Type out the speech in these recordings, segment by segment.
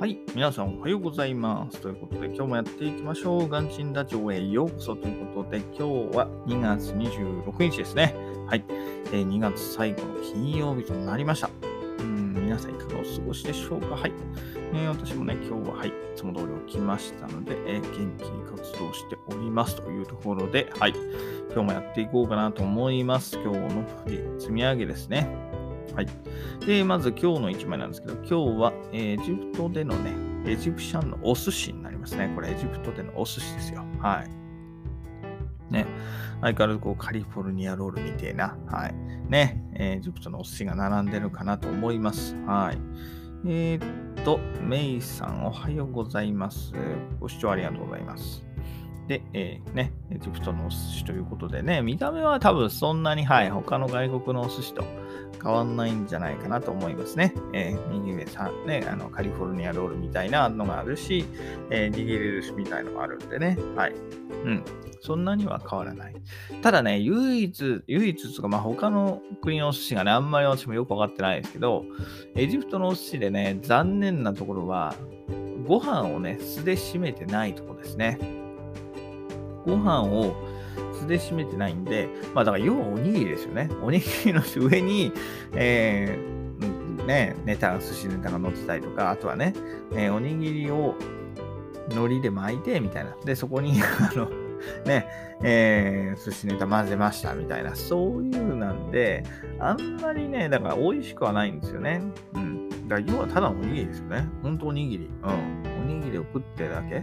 はい。皆さんおはようございます。ということで、今日もやっていきましょう。元ンダチョウへようこそということで、今日は2月26日ですね。はい。えー、2月最後の金曜日となりました。うん、皆さんいかがお過ごしでしょうか？はい。えー、私もね、今日は、はい、いつも通り起きましたので、えー、元気に活動しておりますというところで、はい。今日もやっていこうかなと思います。今日の振り積み上げですね。はい。で、まず今日の1枚なんですけど、今日はエジプトでのね、エジプシャンのお寿司になりますね。これエジプトでのお寿司ですよ。はい。ね。相変わらずこうカリフォルニアロールみたいな、はい。ね。エジプトのお寿司が並んでるかなと思います。はい。えー、っと、メイさんおはようございます。ご視聴ありがとうございます。で、えー、ね、エジプトのお寿司ということでね、見た目は多分そんなに、はい、他の外国のお寿司と変わんないんじゃないかなと思いますね。えー、右上さんね、あの、カリフォルニアロールみたいなのがあるし、えー、握れ寿司みたいのがあるんでね、はい。うん。そんなには変わらない。ただね、唯一、唯一とか、まあ、他の国のお寿司がね、あんまり私もよくわかってないですけど、エジプトのお寿司でね、残念なところは、ご飯をね、素で締めてないとこですね。ご飯を素で締めてないんで、まあだから要はおにぎりですよね。おにぎりの上に、えー、ね、ネタ、寿司ネタが乗ってたりとか、あとはね、えー、おにぎりを海苔で巻いてみたいな。で、そこに あの、ね、えー、寿司ネタ混ぜましたみたいな、そういうなんで、あんまりね、だから美味しくはないんですよね。うん。だから要はただおにぎりですよね。ほんとおにぎり。うん。おにぎりを食ってるだけ。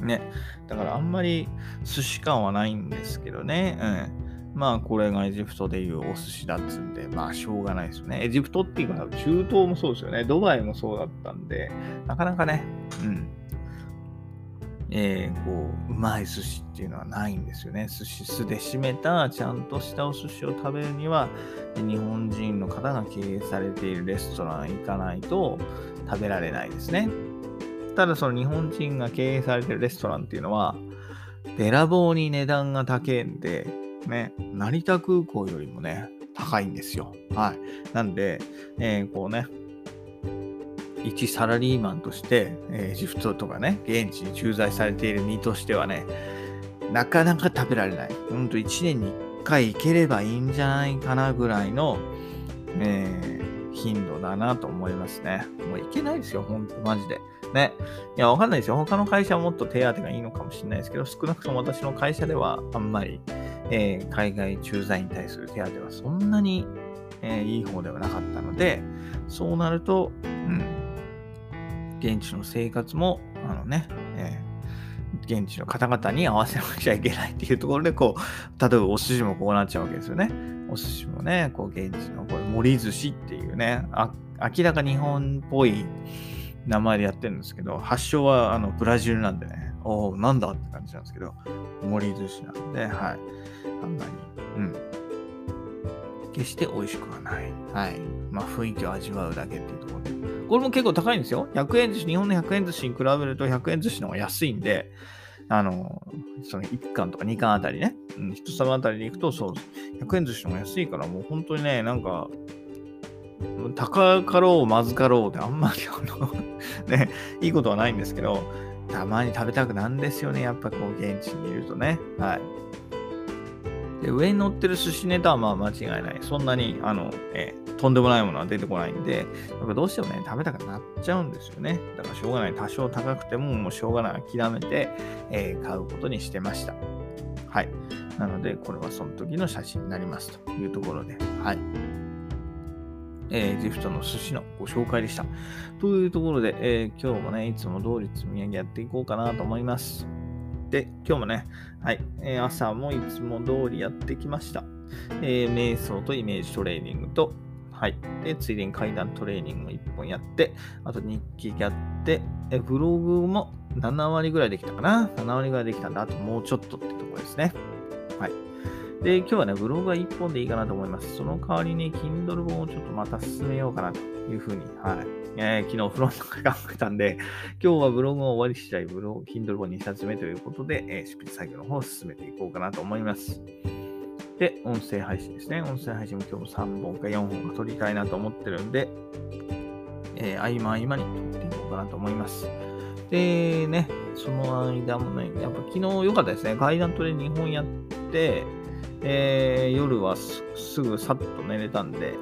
ね。だからあんまり寿司感はないんですけどね。うん。まあこれがエジプトでいうお寿司だっつうんで、まあしょうがないですよね。エジプトっていうか中東もそうですよね。ドバイもそうだったんで、なかなかね、うん。えー、こう、うまい寿司っていうのはないんですよね。寿司酢で締めたちゃんとしたお寿司を食べるには、日本人の方が経営されているレストラン行かないと食べられないですね。ただその日本人が経営されてるレストランっていうのは、べらぼうに値段が高いんで、ね、成田空港よりもね、高いんですよ。はい。なんで、えー、こうね、一サラリーマンとして、エジプトとかね、現地に駐在されている身としてはね、なかなか食べられない。ほんと1年に1回行ければいいんじゃないかなぐらいの、えー、頻度だなと思いますね。もう行けないですよ、ほんと、マジで。ね。いや、わかんないですよ。他の会社はもっと手当がいいのかもしれないですけど、少なくとも私の会社ではあんまり、えー、海外駐在に対する手当はそんなに、えー、いい方ではなかったので、そうなると、うん、現地の生活も、あのね、えー、現地の方々に合わせなくちゃいけないっていうところで、こう、例えばお寿司もこうなっちゃうわけですよね。お寿司もね、こう、現地の、これ、森寿司っていうね、明らか日本っぽい、名前でやってるんですけど、発祥はあのブラジルなんでね、おお、なんだって感じなんですけど、森寿司なんで、はい。あんまり、うん。決して美味しくはない。はい。まあ、雰囲気を味わうだけっていうところで。これも結構高いんですよ。100円寿司、日本の100円寿司に比べると100円寿司の方が安いんで、あの、その1貫とか2貫あたりね、うん、1玉あたりで行くと、そう、100円寿司の方が安いから、もう本当にね、なんか、高かろう、まずかろうってあんまりあの ね、いいことはないんですけど、たまに食べたくなんですよね。やっぱこう現地にいるとね。はい。で、上に乗ってる寿司ネタはまあ間違いない。そんなに、あの、え、とんでもないものは出てこないんで、やっぱどうしてもね、食べたくなっちゃうんですよね。だからしょうがない。多少高くても、もうしょうがない。諦めて、えー、買うことにしてました。はい。なので、これはその時の写真になりますというところで、はい。えー、ジフトの寿司のご紹介でした。というところで、えー、今日もね、いつも通り積み上げやっていこうかなと思います。で、今日もね、はい、えー、朝もいつも通りやってきました。えー、瞑想とイメージトレーニングと、はい。で、ついでに階段トレーニング1本やって、あと日記やって、えブログも7割ぐらいできたかな ?7 割ぐらいできたんだ。あともうちょっとってところですね。はい。で、今日はね、ブログは1本でいいかなと思います。その代わりに、Kindle 本をちょっとまた進めようかなというふうに、はい。えー、昨日フロントが考えたんで、今日はブログを終わり次第、ブログ、Kindle 本2冊目ということで、えー、執筆作業の方を進めていこうかなと思います。で、音声配信ですね。音声配信も今日も3本か4本か撮りたいなと思ってるんで、えー、合間合間に撮っていこうかなと思います。でね、その間もね、やっぱ昨日良かったですね。階段トレ2本やって、えー、夜はすぐさっと寝れたんで、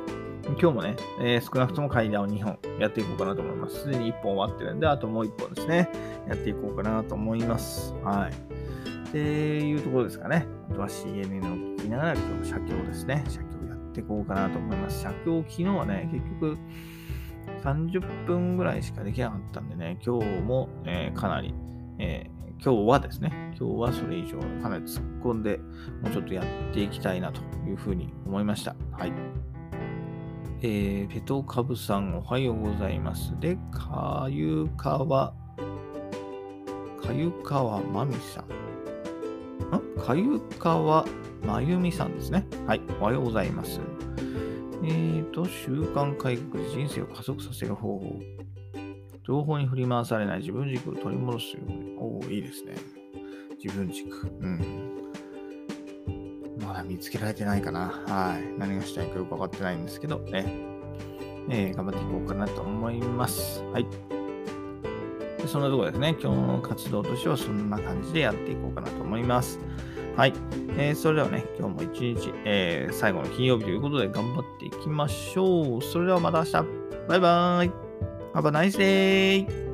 今日もね、えー、少なくとも階段を2本やっていこうかなと思います。すでに1本終わってるんで、あともう1本ですね、やっていこうかなと思います。はい。っていうところですかね。あとは CNN を聞きながら今日も写経ですね。写経やっていこうかなと思います。写経昨日はね、結局30分ぐらいしかできなかったんでね、今日も、えー、かなり、えー、今日はですね、今日はそれ以上かなり突っ込んで、もうちょっとやっていきたいなというふうに思いました。はい。えー、ペトカブさんおはようございます。で、かゆかわ、かゆかわまみさん。ん？かゆかわまゆみさんですね。はい、おはようございます。えーと、習慣改革で人生を加速させる方法。情報に振り回されない自分軸を取り戻すように。おお、いいですね。自分軸。うん。まだ見つけられてないかな。はい。何がしたいかよくわかってないんですけど、ね。えー、頑張っていこうかなと思います。はい。そんなところですね。今日の活動としてはそんな感じでやっていこうかなと思います。はい。えー、それではね、今日も一日、えー、最後の金曜日ということで頑張っていきましょう。それではまた明日。バイバーイ。Have a nice day!